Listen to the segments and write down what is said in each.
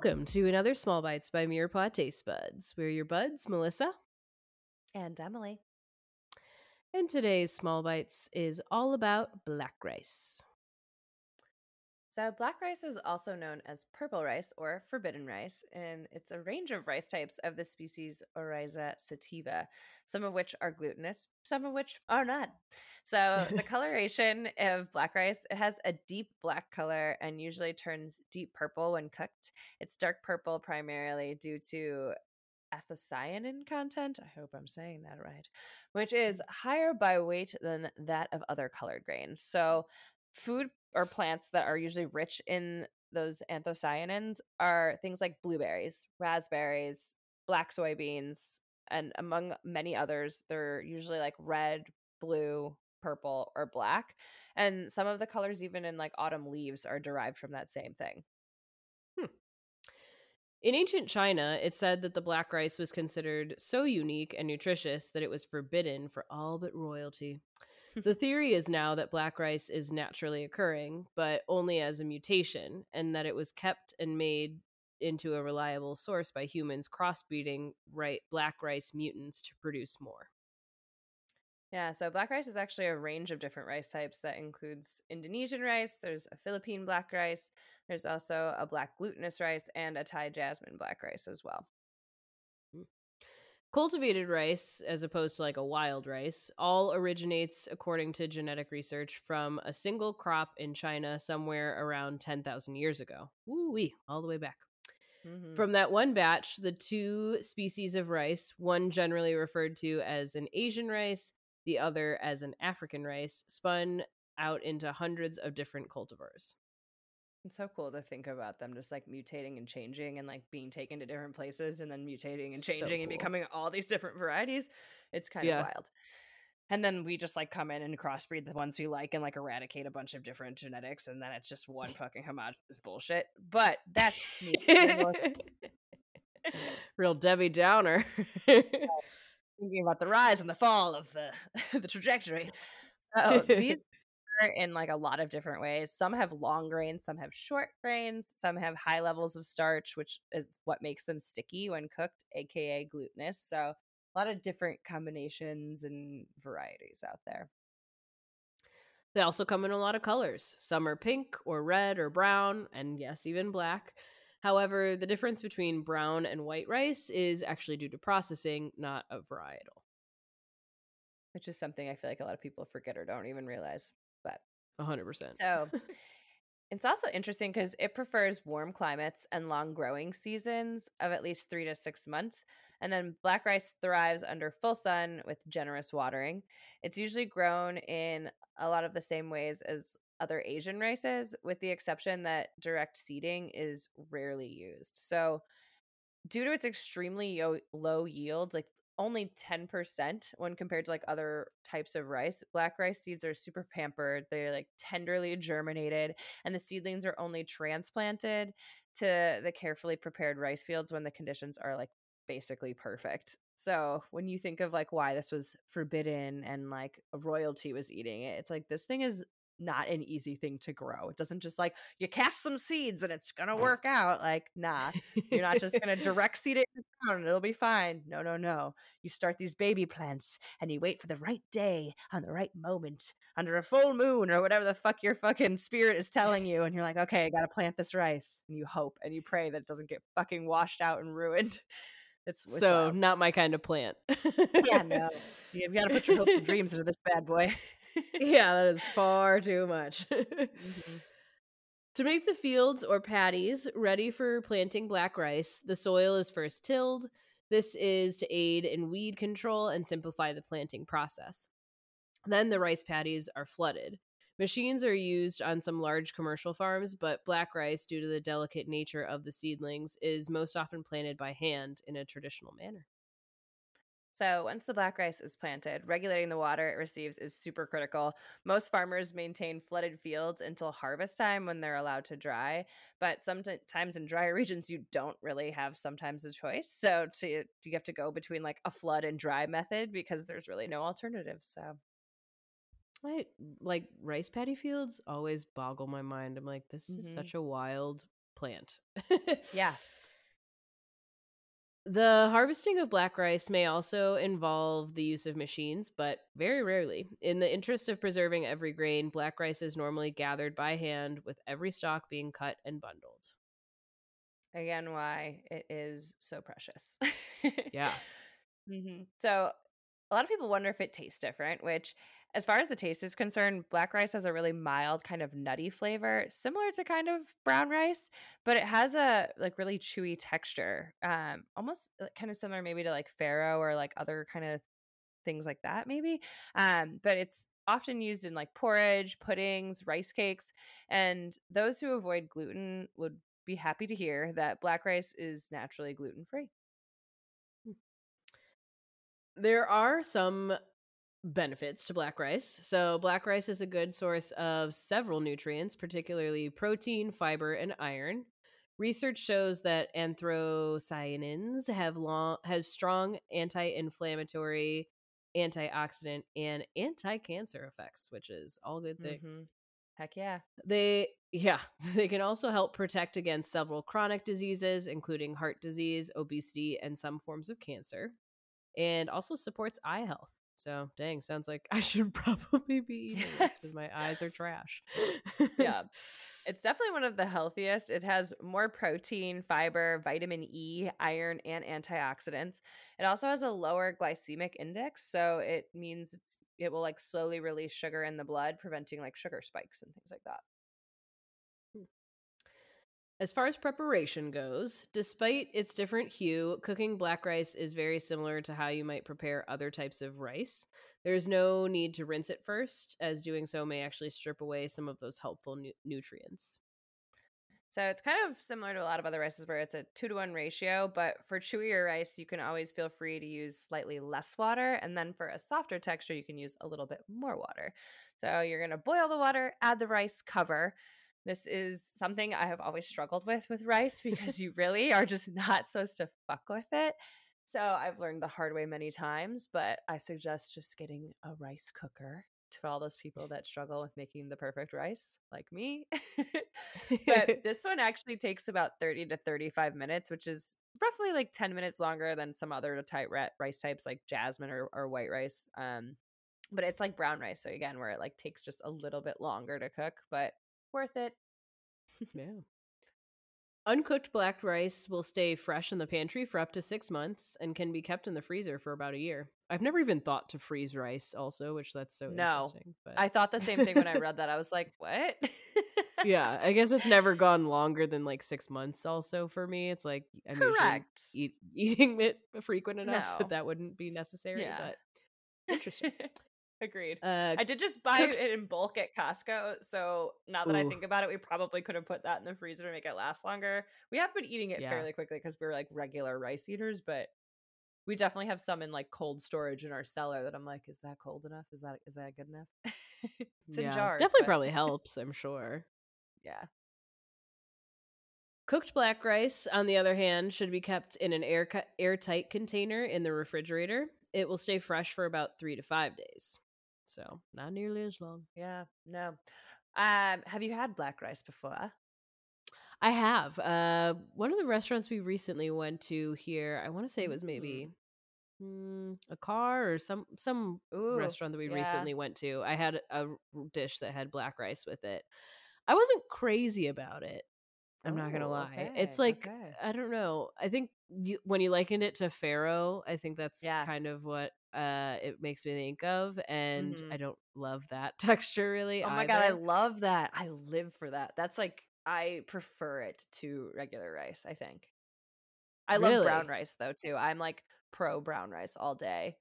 Welcome to another Small Bites by Mirepoix Taste Buds. We're your buds, Melissa. And Emily. And today's Small Bites is all about black rice. So, black rice is also known as purple rice or forbidden rice, and it's a range of rice types of the species Oryza sativa, some of which are glutinous, some of which are not. So, the coloration of black rice, it has a deep black color and usually turns deep purple when cooked. It's dark purple primarily due to anthocyanin content. I hope I'm saying that right, which is mm. higher by weight than that of other colored grains. So, food or plants that are usually rich in those anthocyanins are things like blueberries, raspberries, black soybeans, and among many others, they're usually like red, blue, purple, or black. And some of the colors, even in like autumn leaves, are derived from that same thing. Hmm. In ancient China, it said that the black rice was considered so unique and nutritious that it was forbidden for all but royalty. The theory is now that black rice is naturally occurring, but only as a mutation, and that it was kept and made into a reliable source by humans crossbreeding right black rice mutants to produce more. Yeah, so black rice is actually a range of different rice types that includes Indonesian rice, there's a Philippine black rice, there's also a black glutinous rice and a Thai jasmine black rice as well. Cultivated rice, as opposed to like a wild rice, all originates, according to genetic research, from a single crop in China somewhere around 10,000 years ago. Ooh wee, all the way back. Mm-hmm. From that one batch, the two species of rice, one generally referred to as an Asian rice, the other as an African rice, spun out into hundreds of different cultivars. It's so cool to think about them just like mutating and changing and like being taken to different places and then mutating and changing so cool. and becoming all these different varieties. It's kind yeah. of wild. And then we just like come in and crossbreed the ones we like and like eradicate a bunch of different genetics and then it's just one fucking homogenous bullshit. But that's me. Real Debbie Downer thinking about the rise and the fall of the the trajectory. So these in like a lot of different ways. Some have long grains, some have short grains, some have high levels of starch, which is what makes them sticky when cooked, aka glutinous. So a lot of different combinations and varieties out there. They also come in a lot of colors. Some are pink or red or brown, and yes, even black. However, the difference between brown and white rice is actually due to processing, not a varietal. Which is something I feel like a lot of people forget or don't even realize. But 100%. So it's also interesting because it prefers warm climates and long growing seasons of at least three to six months. And then black rice thrives under full sun with generous watering. It's usually grown in a lot of the same ways as other Asian rices, with the exception that direct seeding is rarely used. So, due to its extremely yo- low yield, like only 10% when compared to like other types of rice. Black rice seeds are super pampered. They're like tenderly germinated and the seedlings are only transplanted to the carefully prepared rice fields when the conditions are like basically perfect. So, when you think of like why this was forbidden and like royalty was eating it, it's like this thing is not an easy thing to grow. It doesn't just like you cast some seeds and it's gonna work out. Like, nah, you're not just gonna direct seed it and it'll be fine. No, no, no. You start these baby plants and you wait for the right day on the right moment under a full moon or whatever the fuck your fucking spirit is telling you. And you're like, okay, I gotta plant this rice. And you hope and you pray that it doesn't get fucking washed out and ruined. It's, it's so wild. not my kind of plant. yeah, no. You've gotta put your hopes and dreams into this bad boy yeah, that is far too much. mm-hmm. To make the fields or paddies ready for planting black rice, the soil is first tilled. This is to aid in weed control and simplify the planting process. Then the rice paddies are flooded. Machines are used on some large commercial farms, but black rice, due to the delicate nature of the seedlings, is most often planted by hand in a traditional manner. So, once the black rice is planted, regulating the water it receives is super critical. Most farmers maintain flooded fields until harvest time when they're allowed to dry. But sometimes in drier regions, you don't really have sometimes a choice. So, to, you have to go between like a flood and dry method because there's really no alternative. So, I like rice paddy fields always boggle my mind. I'm like, this mm-hmm. is such a wild plant. yeah. The harvesting of black rice may also involve the use of machines, but very rarely. In the interest of preserving every grain, black rice is normally gathered by hand with every stalk being cut and bundled. Again, why it is so precious. yeah. Mm-hmm. So, a lot of people wonder if it tastes different, which as far as the taste is concerned, black rice has a really mild kind of nutty flavor, similar to kind of brown rice, but it has a like really chewy texture. Um almost kind of similar maybe to like farro or like other kind of things like that maybe. Um but it's often used in like porridge, puddings, rice cakes, and those who avoid gluten would be happy to hear that black rice is naturally gluten-free. Hmm. There are some benefits to black rice. So, black rice is a good source of several nutrients, particularly protein, fiber, and iron. Research shows that anthocyanins have long have strong anti-inflammatory, antioxidant, and anti-cancer effects, which is all good things. Mm-hmm. Heck yeah. They yeah, they can also help protect against several chronic diseases including heart disease, obesity, and some forms of cancer, and also supports eye health. So, dang, sounds like I should probably be eating yes. this because my eyes are trash. yeah. It's definitely one of the healthiest. It has more protein, fiber, vitamin E, iron, and antioxidants. It also has a lower glycemic index, so it means it's it will like slowly release sugar in the blood, preventing like sugar spikes and things like that. As far as preparation goes, despite its different hue, cooking black rice is very similar to how you might prepare other types of rice. There's no need to rinse it first, as doing so may actually strip away some of those helpful nu- nutrients. So it's kind of similar to a lot of other rices where it's a two to one ratio, but for chewier rice, you can always feel free to use slightly less water. And then for a softer texture, you can use a little bit more water. So you're going to boil the water, add the rice, cover. This is something I have always struggled with with rice because you really are just not supposed to fuck with it. So I've learned the hard way many times, but I suggest just getting a rice cooker to all those people that struggle with making the perfect rice, like me. but this one actually takes about 30 to 35 minutes, which is roughly like 10 minutes longer than some other type rice types like jasmine or, or white rice. Um, but it's like brown rice. So again, where it like takes just a little bit longer to cook, but worth it. yeah. Uncooked black rice will stay fresh in the pantry for up to six months and can be kept in the freezer for about a year. I've never even thought to freeze rice, also, which that's so no. interesting. But... I thought the same thing when I read that. I was like, what? yeah, I guess it's never gone longer than like six months. Also, for me, it's like I'm correct eat, eating it frequent enough no. that that wouldn't be necessary. Yeah. But interesting. Agreed. Uh, I did just buy it in bulk at Costco, so now that Ooh. I think about it, we probably could have put that in the freezer to make it last longer. We have been eating it yeah. fairly quickly because we're like regular rice eaters, but we definitely have some in like cold storage in our cellar that I'm like, is that cold enough? Is that is that good enough? it's yeah, in jars. Definitely but... probably helps, I'm sure. Yeah. Cooked black rice, on the other hand, should be kept in an air airtight container in the refrigerator. It will stay fresh for about three to five days. So not nearly as long. Yeah, no. Um, have you had black rice before? I have. Uh, one of the restaurants we recently went to here, I want to say it was maybe mm. a car or some some Ooh, restaurant that we yeah. recently went to. I had a dish that had black rice with it. I wasn't crazy about it. I'm not gonna lie. Okay, it's like okay. I don't know. I think you, when you likened it to farro, I think that's yeah. kind of what uh it makes me think of, and mm-hmm. I don't love that texture really. Oh my either. god, I love that. I live for that. That's like I prefer it to regular rice. I think. I love really? brown rice though too. I'm like pro brown rice all day.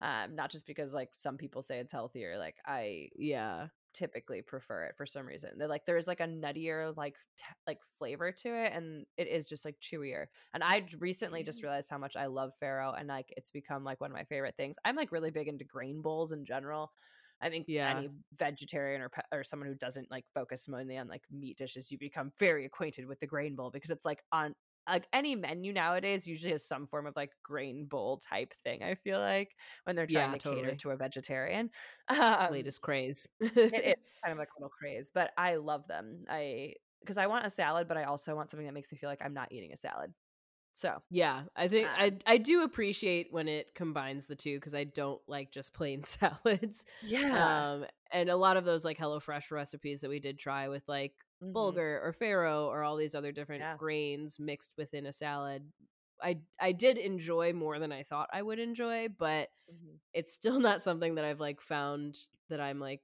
Um, not just because like some people say it's healthier. Like I yeah typically prefer it for some reason. They're like there's like a nuttier like t- like flavor to it, and it is just like chewier. And I recently just mm. realized how much I love farro, and like it's become like one of my favorite things. I'm like really big into grain bowls in general. I think yeah. any vegetarian or pe- or someone who doesn't like focus mainly on like meat dishes, you become very acquainted with the grain bowl because it's like on like any menu nowadays usually has some form of like grain bowl type thing. I feel like when they're trying yeah, to totally. cater to a vegetarian, um, latest craze. it is kind of like a little craze, but I love them. I because I want a salad, but I also want something that makes me feel like I'm not eating a salad. So yeah, I think Um, I I do appreciate when it combines the two because I don't like just plain salads. yeah, Um, and a lot of those like HelloFresh recipes that we did try with like Mhm. bulgur or farro or all these other different Yeah. grains mixed within a salad. I I did enjoy more than I thought I would enjoy, but Mhm. it's still not something that I've like found that I'm like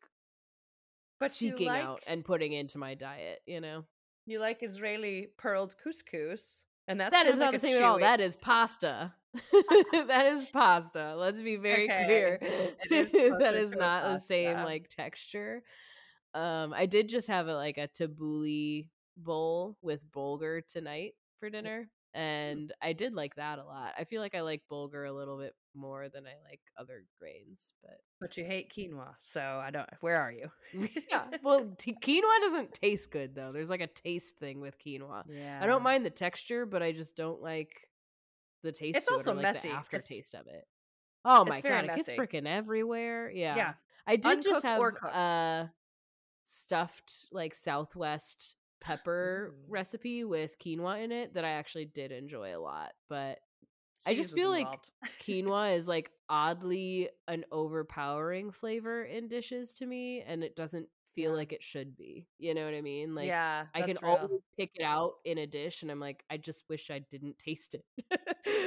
But seeking like out and putting into my diet, you know. you like Israeli pearled couscous, and that's That is not like the same at all. chewy- That is pasta. that is pasta. Let's be very Okay. clear. Is that is not the same like texture. Um, I did just have a like a tabbouleh bowl with bulgur tonight for dinner, and I did like that a lot. I feel like I like bulgur a little bit more than I like other grains, but But you hate quinoa, so I don't. Where are you? yeah. Well, t- quinoa doesn't taste good though. There's like a taste thing with quinoa. yeah. I don't mind the texture, but I just don't like the taste. It's to it also or, like, messy. The It's- of it. Oh my god, it gets freaking everywhere. Yeah. Yeah. I did just have or cooked. uh stuffed like Southwest pepper Ooh. recipe with quinoa in it that I actually did enjoy a lot, but I just feel like quinoa is like oddly an overpowering flavor in dishes to me and it doesn't feel Yeah. like it should be. You know what I mean? Like yeah, I can real. always pick it out in a dish and I'm like, I just wish I didn't taste it.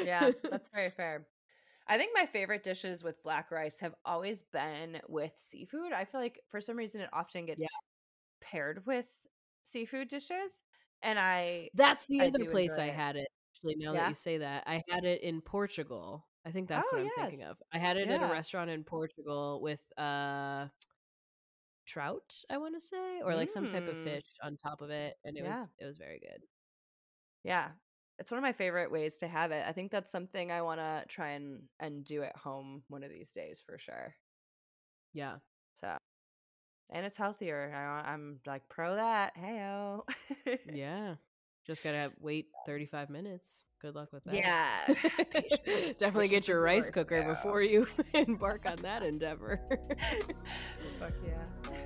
yeah, that's very fair. I think my favorite dishes with black rice have always been with seafood. I feel like for some reason it often gets paired with seafood dishes, and I That's the I other place I it. had it. Actually, now Yeah? that you say that, I had it in Portugal. I think that's Oh, what I'm thinking of. I had it at a restaurant in Portugal with uh trout, I want to say, or like some type of Mm. fish on top of it, and it Yeah. was it was very good. yeah, it's one of my favorite ways to have it. I think that's something I want to try and and do at home one of these days for sure. Yeah. So, and it's healthier. I, I'm like pro that. Heyo. Yeah. Just got to wait 35 minutes. Good luck with that. Yeah. Patience. Definitely Patience get your rice cooker yeah. before you embark on that endeavor. Fuck yeah.